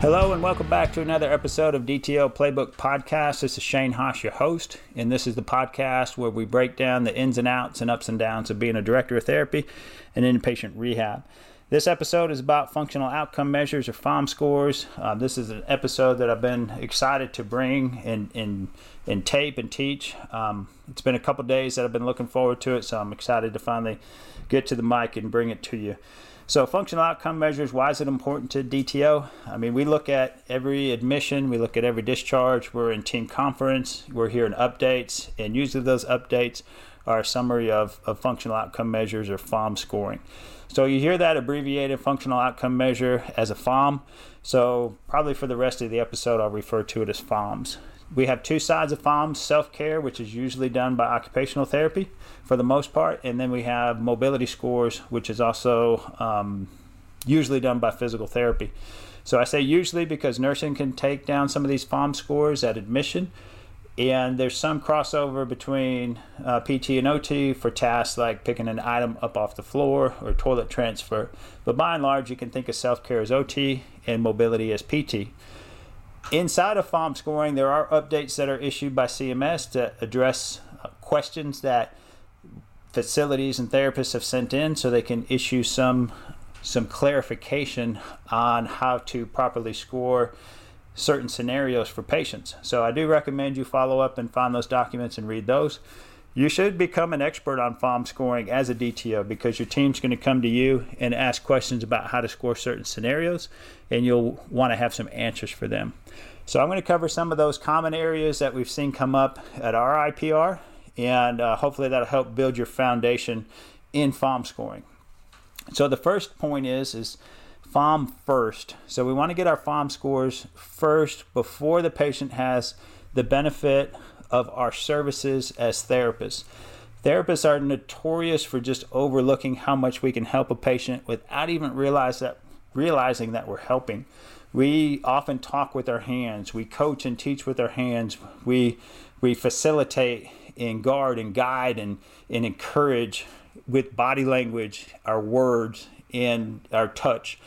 Hello and welcome back to another episode of DTO Playbook Podcast. This is Shane Haas, your host, and this is the podcast where we break down the ins and outs and ups and downs of being a director of therapy and inpatient rehab. This episode is about functional outcome measures or FOM scores. Uh, this is an episode that I've been excited to bring and, and, and tape and teach. Um, it's been a couple days that I've been looking forward to it, so I'm excited to finally get to the mic and bring it to you. So, functional outcome measures, why is it important to DTO? I mean, we look at every admission, we look at every discharge, we're in team conference, we're hearing updates, and usually those updates are a summary of, of functional outcome measures or FOM scoring. So, you hear that abbreviated functional outcome measure as a FOM. So, probably for the rest of the episode, I'll refer to it as FOMs. We have two sides of FOMs self care, which is usually done by occupational therapy for the most part, and then we have mobility scores, which is also um, usually done by physical therapy. So I say usually because nursing can take down some of these FOM scores at admission, and there's some crossover between uh, PT and OT for tasks like picking an item up off the floor or toilet transfer. But by and large, you can think of self care as OT and mobility as PT. Inside of FOM scoring, there are updates that are issued by CMS to address uh, questions that facilities and therapists have sent in so they can issue some some clarification on how to properly score certain scenarios for patients. So I do recommend you follow up and find those documents and read those. You should become an expert on FOM scoring as a DTO because your team's going to come to you and ask questions about how to score certain scenarios, and you'll want to have some answers for them. So, I'm going to cover some of those common areas that we've seen come up at our IPR, and uh, hopefully that'll help build your foundation in FOM scoring. So, the first point is, is FOM first. So, we want to get our FOM scores first before the patient has the benefit of our services as therapists. Therapists are notorious for just overlooking how much we can help a patient without even realize that realizing that we're helping. We often talk with our hands. We coach and teach with our hands. We we facilitate and guard and guide and, and encourage with body language, our words, and our touch.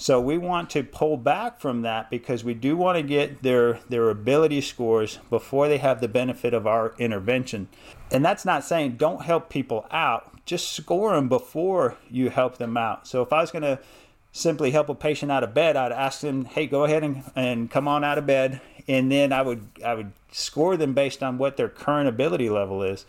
So we want to pull back from that because we do want to get their their ability scores before they have the benefit of our intervention. And that's not saying don't help people out, just score them before you help them out. So if I was going to simply help a patient out of bed, I'd ask them, "Hey, go ahead and, and come on out of bed." And then I would I would score them based on what their current ability level is.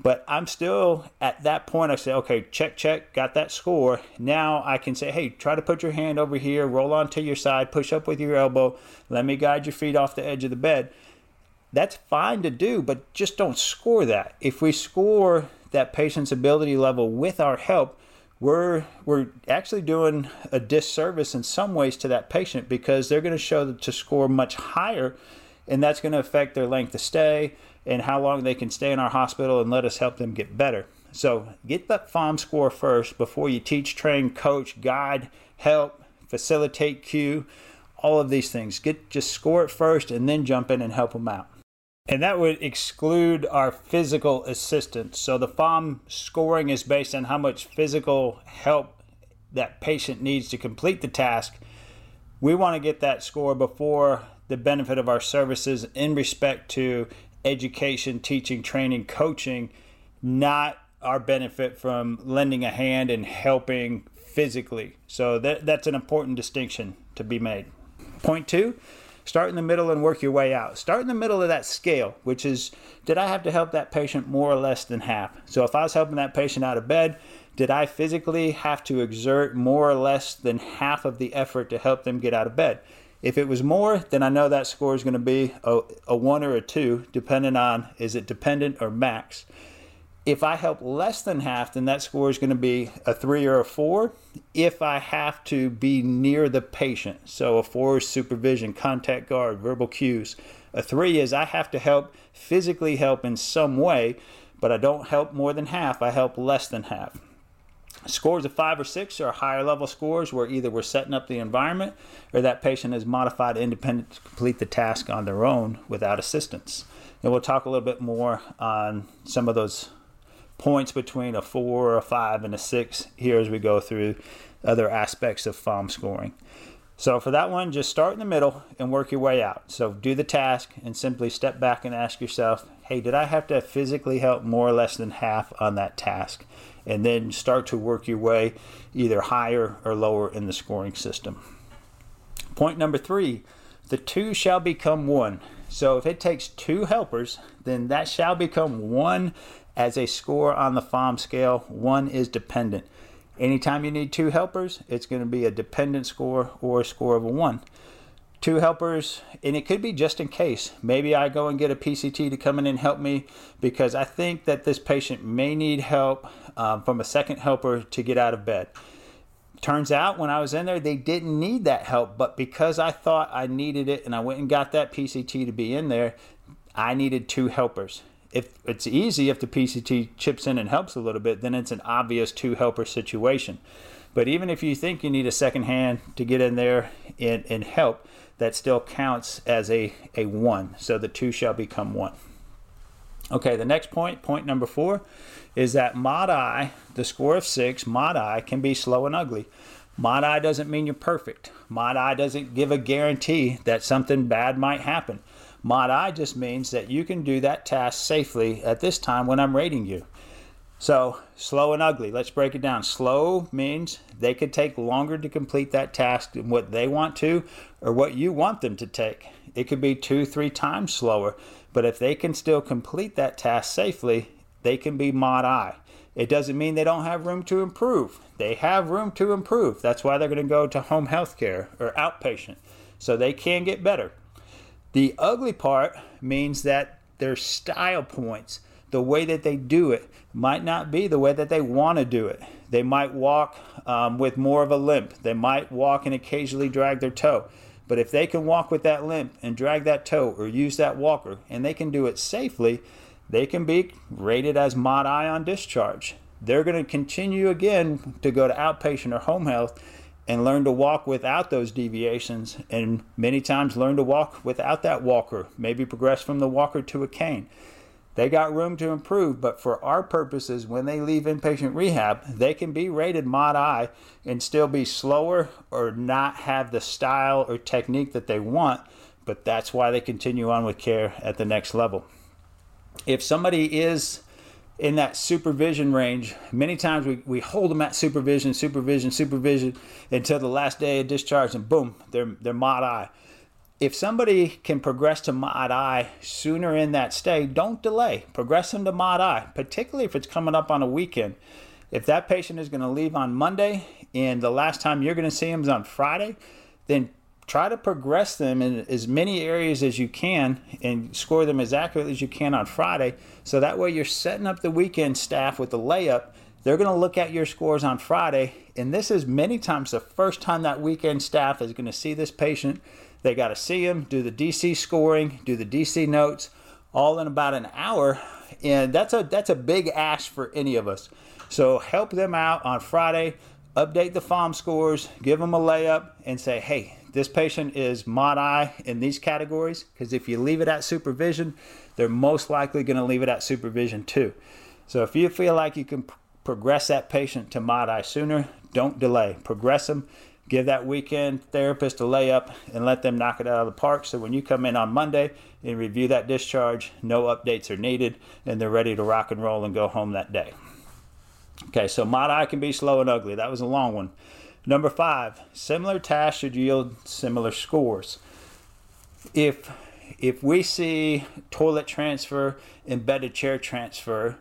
But I'm still at that point. I say, okay, check, check, got that score. Now I can say, hey, try to put your hand over here, roll onto your side, push up with your elbow, let me guide your feet off the edge of the bed. That's fine to do, but just don't score that. If we score that patient's ability level with our help, we're we're actually doing a disservice in some ways to that patient because they're going to show to score much higher, and that's going to affect their length of stay and how long they can stay in our hospital and let us help them get better. So get that FOM score first before you teach, train, coach, guide, help, facilitate, cue, all of these things. Get just score it first and then jump in and help them out. And that would exclude our physical assistance. So the FOM scoring is based on how much physical help that patient needs to complete the task. We want to get that score before the benefit of our services in respect to education, teaching, training, coaching, not our benefit from lending a hand and helping physically. So that, that's an important distinction to be made. Point two, start in the middle and work your way out. Start in the middle of that scale, which is did I have to help that patient more or less than half? So if I was helping that patient out of bed, did I physically have to exert more or less than half of the effort to help them get out of bed? If it was more, then I know that score is going to be a, a one or a two, depending on is it dependent or max. If I help less than half, then that score is going to be a three or a four. If I have to be near the patient, so a four is supervision, contact guard, verbal cues. A three is I have to help, physically help in some way, but I don't help more than half, I help less than half. Scores of five or six are higher level scores where either we're setting up the environment or that patient is modified independent to complete the task on their own without assistance. And we'll talk a little bit more on some of those points between a four, a five, and a six here as we go through other aspects of FOM scoring. So for that one, just start in the middle and work your way out. So do the task and simply step back and ask yourself, hey, did I have to physically help more or less than half on that task? And then start to work your way either higher or lower in the scoring system. Point number three the two shall become one. So if it takes two helpers, then that shall become one as a score on the FOM scale. One is dependent. Anytime you need two helpers, it's going to be a dependent score or a score of a one. Two helpers, and it could be just in case. Maybe I go and get a PCT to come in and help me because I think that this patient may need help um, from a second helper to get out of bed. Turns out when I was in there, they didn't need that help, but because I thought I needed it and I went and got that PCT to be in there, I needed two helpers if it's easy if the PCT chips in and helps a little bit, then it's an obvious two helper situation. But even if you think you need a second hand to get in there and, and help, that still counts as a, a one. So the two shall become one. Okay, the next point, point number four, is that mod I, the score of six, mod I can be slow and ugly. Mod I doesn't mean you're perfect. Mod I doesn't give a guarantee that something bad might happen. Mod I just means that you can do that task safely at this time when I'm rating you. So, slow and ugly. Let's break it down. Slow means they could take longer to complete that task than what they want to or what you want them to take. It could be two, three times slower, but if they can still complete that task safely, they can be mod I. It doesn't mean they don't have room to improve. They have room to improve. That's why they're going to go to home health care or outpatient. So they can get better. The ugly part means that their style points, the way that they do it, might not be the way that they want to do it. They might walk um, with more of a limp. They might walk and occasionally drag their toe. But if they can walk with that limp and drag that toe or use that walker and they can do it safely, they can be rated as mod I on discharge. They're going to continue again to go to outpatient or home health and learn to walk without those deviations and many times learn to walk without that walker maybe progress from the walker to a cane they got room to improve but for our purposes when they leave inpatient rehab they can be rated mod i and still be slower or not have the style or technique that they want but that's why they continue on with care at the next level if somebody is in that supervision range. Many times we, we hold them at supervision, supervision, supervision until the last day of discharge, and boom, they're, they're mod I. If somebody can progress to mod I sooner in that stay, don't delay. Progress them to mod I, particularly if it's coming up on a weekend. If that patient is going to leave on Monday and the last time you're going to see them is on Friday, then try to progress them in as many areas as you can and score them as accurately as you can on Friday. So that way you're setting up the weekend staff with the layup. They're going to look at your scores on Friday. And this is many times the first time that weekend staff is going to see this patient. They got to see him, do the DC scoring, do the DC notes, all in about an hour. And that's a that's a big ask for any of us. So help them out on Friday, update the FOM scores, give them a layup, and say, hey, this patient is mod I in these categories because if you leave it at supervision, they're most likely going to leave it at supervision too. So if you feel like you can progress that patient to mod I sooner, don't delay. Progress them. Give that weekend therapist a layup and let them knock it out of the park. So when you come in on Monday and review that discharge, no updates are needed and they're ready to rock and roll and go home that day. Okay, so mod I can be slow and ugly. That was a long one. Number five, similar tasks should yield similar scores. If if we see toilet transfer, embedded chair transfer,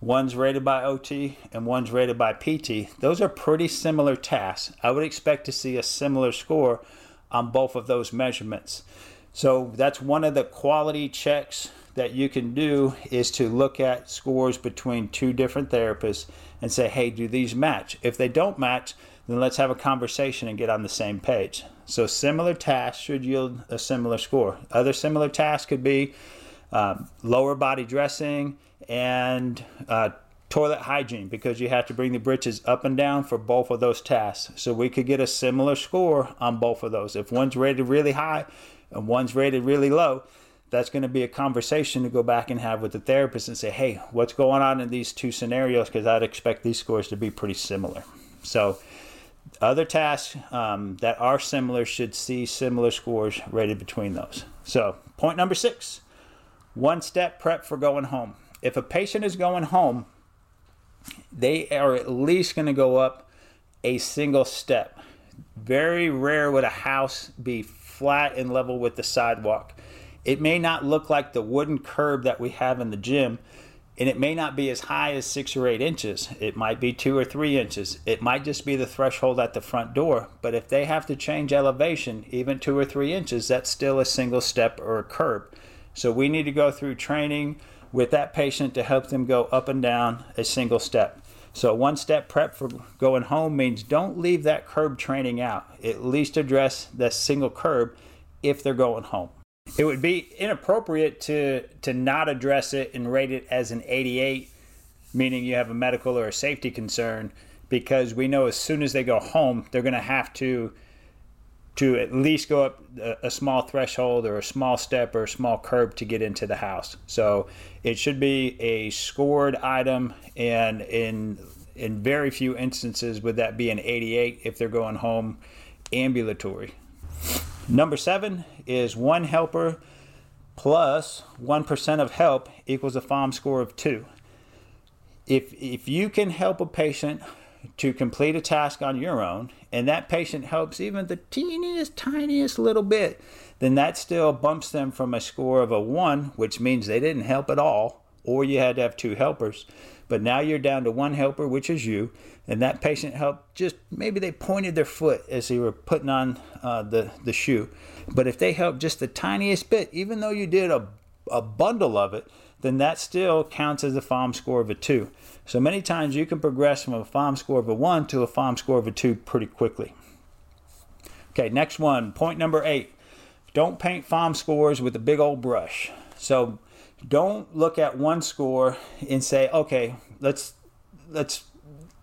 one's rated by OT and one's rated by PT, those are pretty similar tasks. I would expect to see a similar score on both of those measurements. So that's one of the quality checks that you can do is to look at scores between two different therapists and say, hey, do these match? If they don't match, then let's have a conversation and get on the same page. So similar tasks should yield a similar score. Other similar tasks could be um, lower body dressing and uh, toilet hygiene because you have to bring the britches up and down for both of those tasks. So we could get a similar score on both of those. If one's rated really high and one's rated really low, that's going to be a conversation to go back and have with the therapist and say, hey, what's going on in these two scenarios? Because I'd expect these scores to be pretty similar. So Other tasks um, that are similar should see similar scores rated between those. So, point number six one step prep for going home. If a patient is going home, they are at least going to go up a single step. Very rare would a house be flat and level with the sidewalk. It may not look like the wooden curb that we have in the gym, and it may not be as high as six or eight inches. It might be two or three inches. It might just be the threshold at the front door. But if they have to change elevation, even two or three inches, that's still a single step or a curb. So we need to go through training with that patient to help them go up and down a single step. So one step prep for going home means don't leave that curb training out. At least address that single curb if they're going home. It would be inappropriate to to not address it and rate it as an 88, meaning you have a medical or a safety concern, because we know as soon as they go home, they're going to have to to at least go up a, small threshold or a small step or a small curb to get into the house. So it should be a scored item, and in in very few instances would that be an 88 if they're going home ambulatory. Number seven is one helper plus 1 of help equals a FOM score of two. If, if you can help a patient to complete a task on your own, and that patient helps even the teeniest, tiniest little bit, then that still bumps them from a score of a one, which means they didn't help at all, or you had to have two helpers. But now you're down to one helper, which is you, and that patient helped just maybe they pointed their foot as they were putting on uh, the, the shoe. But if they helped just the tiniest bit, even though you did a, a bundle of it, then that still counts as a FOM score of a two. So many times you can progress from a FOM score of a 1 to a FOM score of a 2 pretty quickly. Okay, next one, point number 8. Don't paint FOM scores with a big old brush. So don't look at one score and say, okay, let's let's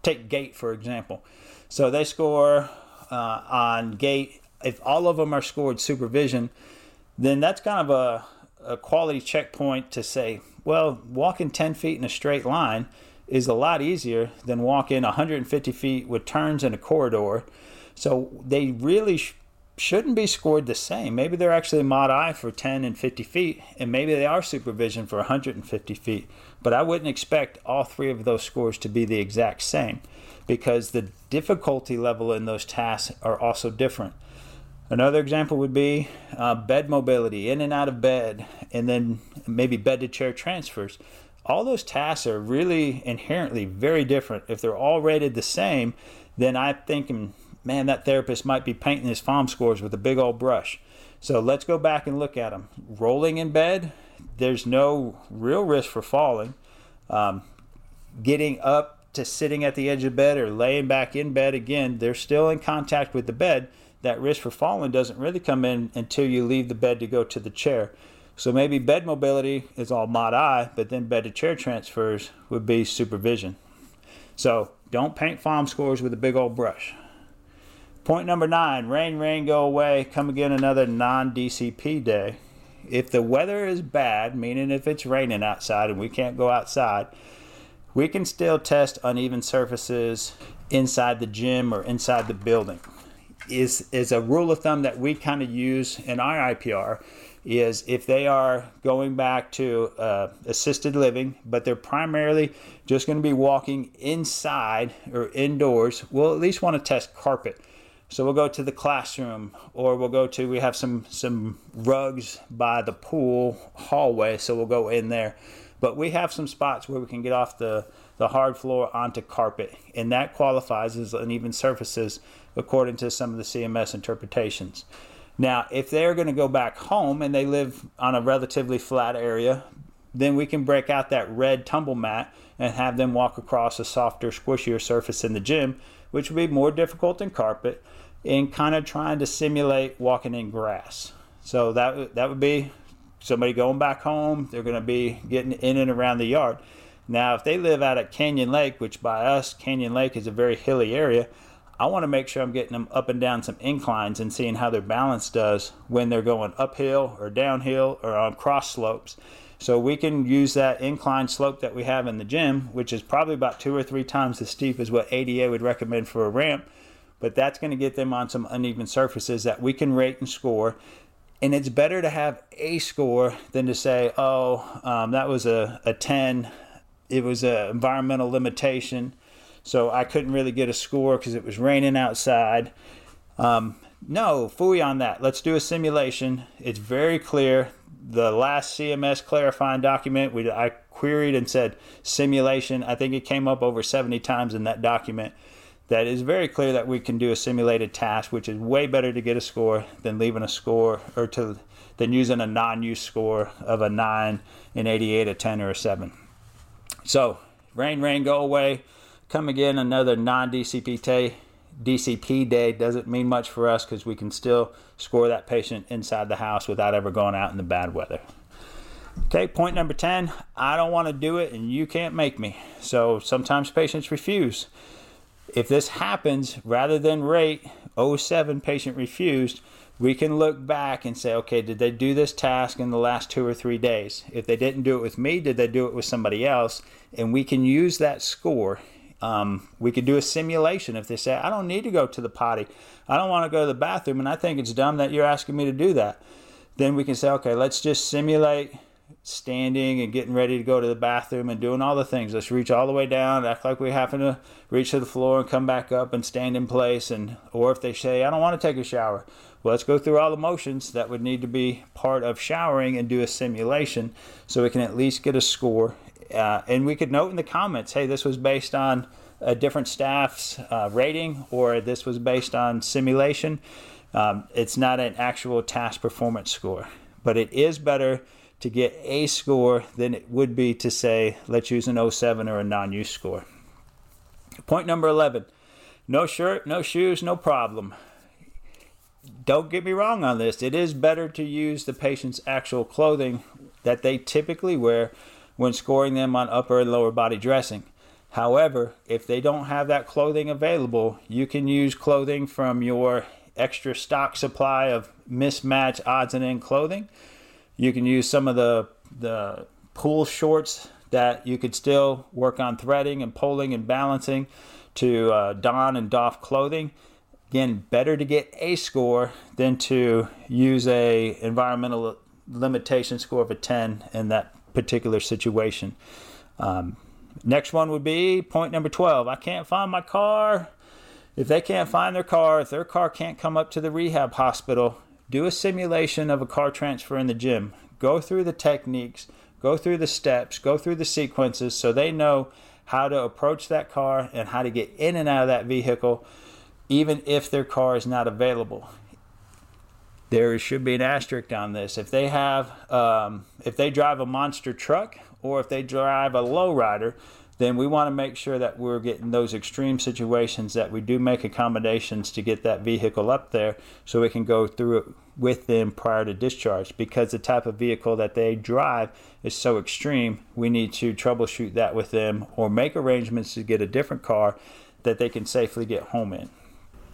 take gait for example. So they score uh, on gait. If all of them are scored supervision, then that's kind of a, a quality checkpoint to say, well, walking 10 feet in a straight line is a lot easier than walking 150 feet with turns in a corridor. So they really sh- shouldn't be scored the same. Maybe they're actually mod I for 10 and 50 feet, and maybe they are supervision for 150 feet. But I wouldn't expect all three of those scores to be the exact same because the difficulty level in those tasks are also different. Another example would be uh, bed mobility, in and out of bed, and then maybe bed to chair transfers all those tasks are really inherently very different. If they're all rated the same, then I'm thinking, man, that therapist might be painting his FOM scores with a big old brush. So let's go back and look at them. Rolling in bed, there's no real risk for falling. Um, getting up to sitting at the edge of bed or laying back in bed again, they're still in contact with the bed. That risk for falling doesn't really come in until you leave the bed to go to the chair. So maybe bed mobility is all mod I, but then bed to chair transfers would be supervision. So don't paint FOM scores with a big old brush. Point number nine rain, rain, go away. Come again another non DCP day. If the weather is bad, meaning if it's raining outside and we can't go outside, we can still test uneven surfaces inside the gym or inside the building. Is is a rule of thumb that we kind of use in our IPR is if they are going back to uh, assisted living, but they're primarily just going to be walking inside or indoors, we'll at least want to test carpet. So we'll go to the classroom, or we'll go to we have some some rugs by the pool hallway, so we'll go in there. But we have some spots where we can get off the the hard floor onto carpet, and that qualifies as uneven surfaces according to some of the CMS interpretations. Now, if they're going to go back home and they live on a relatively flat area, then we can break out that red tumble mat and have them walk across a softer, squishier surface in the gym, which would be more difficult than carpet, and kind of trying to simulate walking in grass. So that that would be somebody going back home. They're going to be getting in and around the yard. Now, if they live out at Canyon Lake, which by us, Canyon Lake is a very hilly area, I want to make sure I'm getting them up and down some inclines and seeing how their balance does when they're going uphill or downhill or on cross slopes. So we can use that incline slope that we have in the gym, which is probably about two or three times as steep as what ADA would recommend for a ramp. but that's going to get them on some uneven surfaces that we can rate and score. And it's better to have a score than to say, oh, um, that was a, a 10. It was an environmental limitation. So I couldn't really get a score because it was raining outside. Um, no, fooey on that. Let's do a simulation. It's very clear. The last CMS clarifying document, we I queried and said simulation. I think it came up over 70 times in that document. That is very clear that we can do a simulated task, which is way better to get a score than leaving a score or to than using a non-use score of a 9, an 88, a 10, or a 7. So, rain, rain, go away. Come again another non-DCP day DCP day doesn't mean much for us because we can still score that patient inside the house without ever going out in the bad weather. Okay, point number 10 I don't want to do it and you can't make me. So sometimes patients refuse. If this happens, rather than rate 07 patient refused, we can look back and say, okay, did they do this task in the last two or three days? If they didn't do it with me, did they do it with somebody else? And we can use that score um, we could do a simulation if they say, I don't need to go to the potty. I don't want to go to the bathroom, and I think it's dumb that you're asking me to do that. Then we can say, okay, let's just simulate standing and getting ready to go to the bathroom and doing all the things. Let's reach all the way down, act like we happen to reach to the floor and come back up and stand in place. And or if they say, I don't want to take a shower, well, let's go through all the motions that would need to be part of showering and do a simulation so we can at least get a score uh, and we could note in the comments, hey, this was based on a different staff's uh, rating or this was based on simulation. Um, it's not an actual task performance score, but it is better to get a score than it would be to say, let's use an 07 or a non use score. Point number 11 no shirt, no shoes, no problem. Don't get me wrong on this. It is better to use the patient's actual clothing that they typically wear when scoring them on upper and lower body dressing. However, if they don't have that clothing available, you can use clothing from your extra stock supply of mismatched odds and end clothing. You can use some of the the pool shorts that you could still work on threading and pulling and balancing to uh, don and doff clothing. Again, better to get a score than to use a environmental limitation score of a 10 in that particular situation. Um, next one would be point number 12. I can't find my car. If they can't find their car, if their car can't come up to the rehab hospital, do a simulation of a car transfer in the gym. Go through the techniques, go through the steps, go through the sequences so they know how to approach that car and how to get in and out of that vehicle, even if their car is not available there should be an asterisk on this. If they have, um, if they drive a monster truck or if they drive a lowrider, then we want to make sure that we're getting those extreme situations that we do make accommodations to get that vehicle up there so we can go through it with them prior to discharge because the type of vehicle that they drive is so extreme we need to troubleshoot that with them or make arrangements to get a different car that they can safely get home in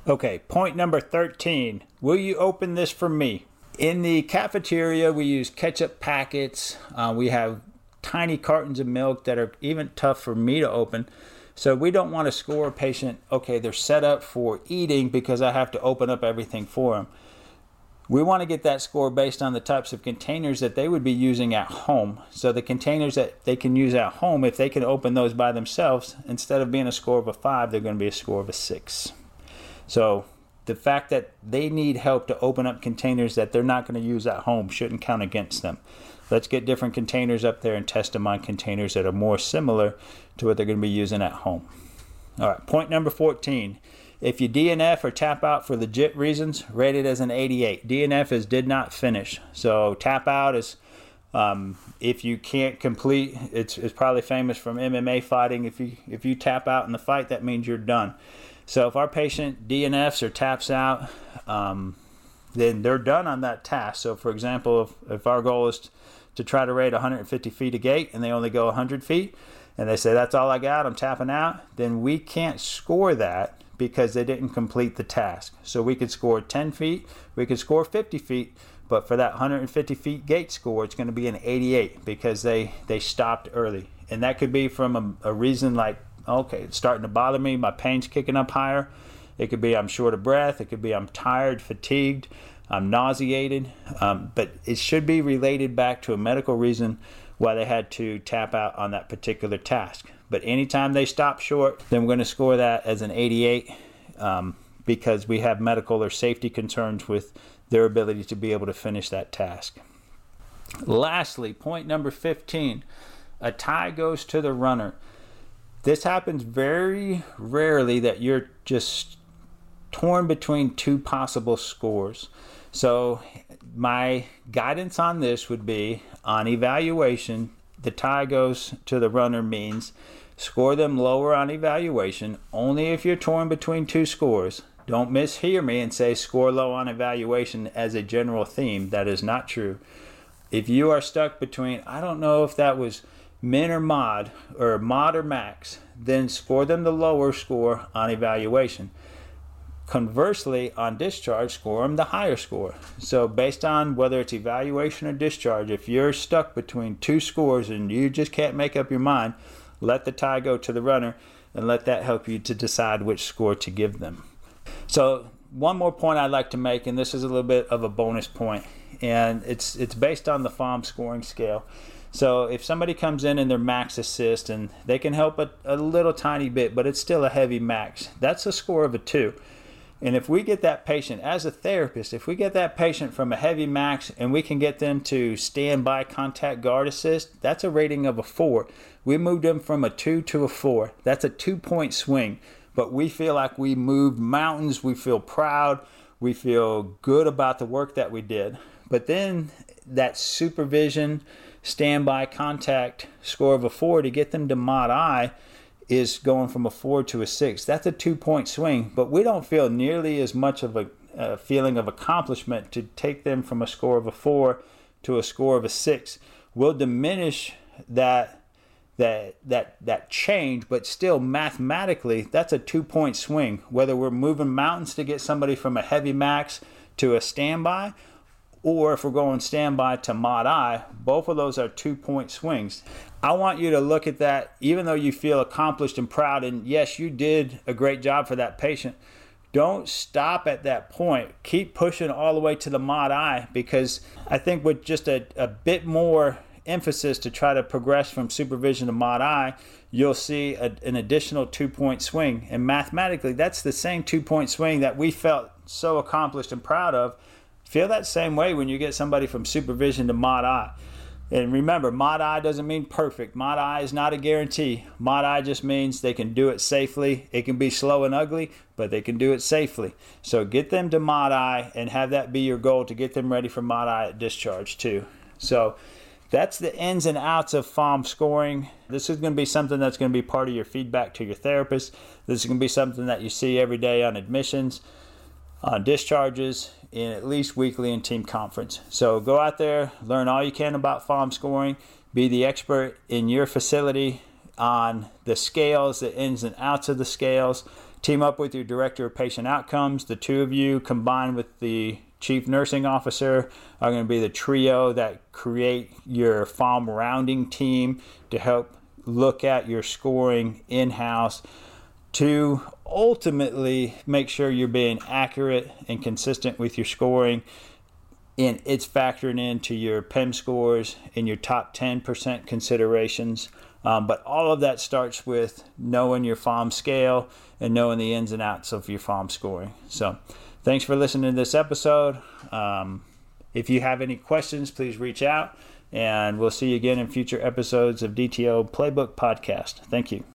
Okay, point number 13. Will you open this for me? In the cafeteria, we use ketchup packets. Uh, we have tiny cartons of milk that are even tough for me to open. So we don't want to score a patient, okay, they're set up for eating because I have to open up everything for them. We want to get that score based on the types of containers that they would be using at home. So the containers that they can use at home, if they can open those by themselves, instead of being a score of a five, they're going to be a score of a six. So the fact that they need help to open up containers that they're not going to use at home shouldn't count against them. Let's get different containers up there and test them on containers that are more similar to what they're going to be using at home. All right, point number 14. If you DNF or tap out for legit reasons, rate it as an 88. DNF is did not finish. So tap out is um, if you can't complete. It's, it's probably famous from MMA fighting. If you if you tap out in the fight, that means you're done. So if our patient DNFs or taps out, um, then they're done on that task. So for example, if, if our goal is to try to rate 150 feet a gait and they only go 100 feet, and they say that's all I got, I'm tapping out, then we can't score that because they didn't complete the task. So we could score 10 feet, we could score 50 feet, but for that 150 feet gait score, it's going to be an 88 because they they stopped early, and that could be from a, a reason like okay, it's starting to bother me. My pain's kicking up higher. It could be I'm short of breath. It could be I'm tired, fatigued, I'm nauseated. Um, but it should be related back to a medical reason why they had to tap out on that particular task. But anytime they stop short, then we're going to score that as an 88 um, because we have medical or safety concerns with their ability to be able to finish that task. Lastly, point number 15 a tie goes to the runner. This happens very rarely that you're just torn between two possible scores. So, my guidance on this would be on evaluation, the tie goes to the runner means score them lower on evaluation only if you're torn between two scores. Don't mishear me and say score low on evaluation as a general theme. That is not true. If you are stuck between, I don't know if that was min or mod, or mod or max, then score them the lower score on evaluation. Conversely, on discharge, score them the higher score. So, based on whether it's evaluation or discharge, if you're stuck between two scores and you just can't make up your mind, let the tie go to the runner and let that help you to decide which score to give them. So, one more point I'd like to make, and this is a little bit of a bonus point, and it's it's based on the FOM scoring scale. So if somebody comes in and they're max assist and they can help a, a little tiny bit, but it's still a heavy max, that's a score of a two. And if we get that patient, as a therapist, if we get that patient from a heavy max and we can get them to stand by contact guard assist, that's a rating of a four. We moved them from a two to a four. That's a two point swing. But we feel like we moved mountains. We feel proud. We feel good about the work that we did. But then that supervision, standby contact score of a four to get them to mod I is going from a four to a six. That's a two point swing, but we don't feel nearly as much of a, a, feeling of accomplishment to take them from a score of a four to a score of a six. We'll diminish that that that that change, but still mathematically that's a two point swing. Whether we're moving mountains to get somebody from a heavy max to a standby, or if we're going standby to mod I, both of those are two point swings. I want you to look at that, even though you feel accomplished and proud, and yes, you did a great job for that patient. Don't stop at that point. Keep pushing all the way to the mod I because I think with just a, a bit more emphasis to try to progress from supervision to mod I, you'll see a, an additional two point swing. And mathematically, that's the same two point swing that we felt so accomplished and proud of Feel that same way when you get somebody from supervision to mod I. And remember, mod I doesn't mean perfect. Mod I is not a guarantee. Mod I just means they can do it safely. It can be slow and ugly, but they can do it safely. So get them to mod I and have that be your goal to get them ready for mod I at discharge too. So that's the ins and outs of FOM scoring. This is going to be something that's going to be part of your feedback to your therapist. This is going to be something that you see every day on admissions, on discharges, in at least weekly in team conference. So go out there, learn all you can about FOM scoring, be the expert in your facility on the scales, the ins and outs of the scales. Team up with your director of patient outcomes. The two of you combined with the chief nursing officer are going to be the trio that create your FOM rounding team to help look at your scoring in house to ultimately make sure you're being accurate and consistent with your scoring and it's factoring into your PEM scores in your top 10% considerations. Um, but all of that starts with knowing your FOM scale and knowing the ins and outs of your FOM scoring. So, thanks for listening to this episode. Um, if you have any questions, please reach out, and we'll see you again in future episodes of DTO Playbook Podcast. Thank you.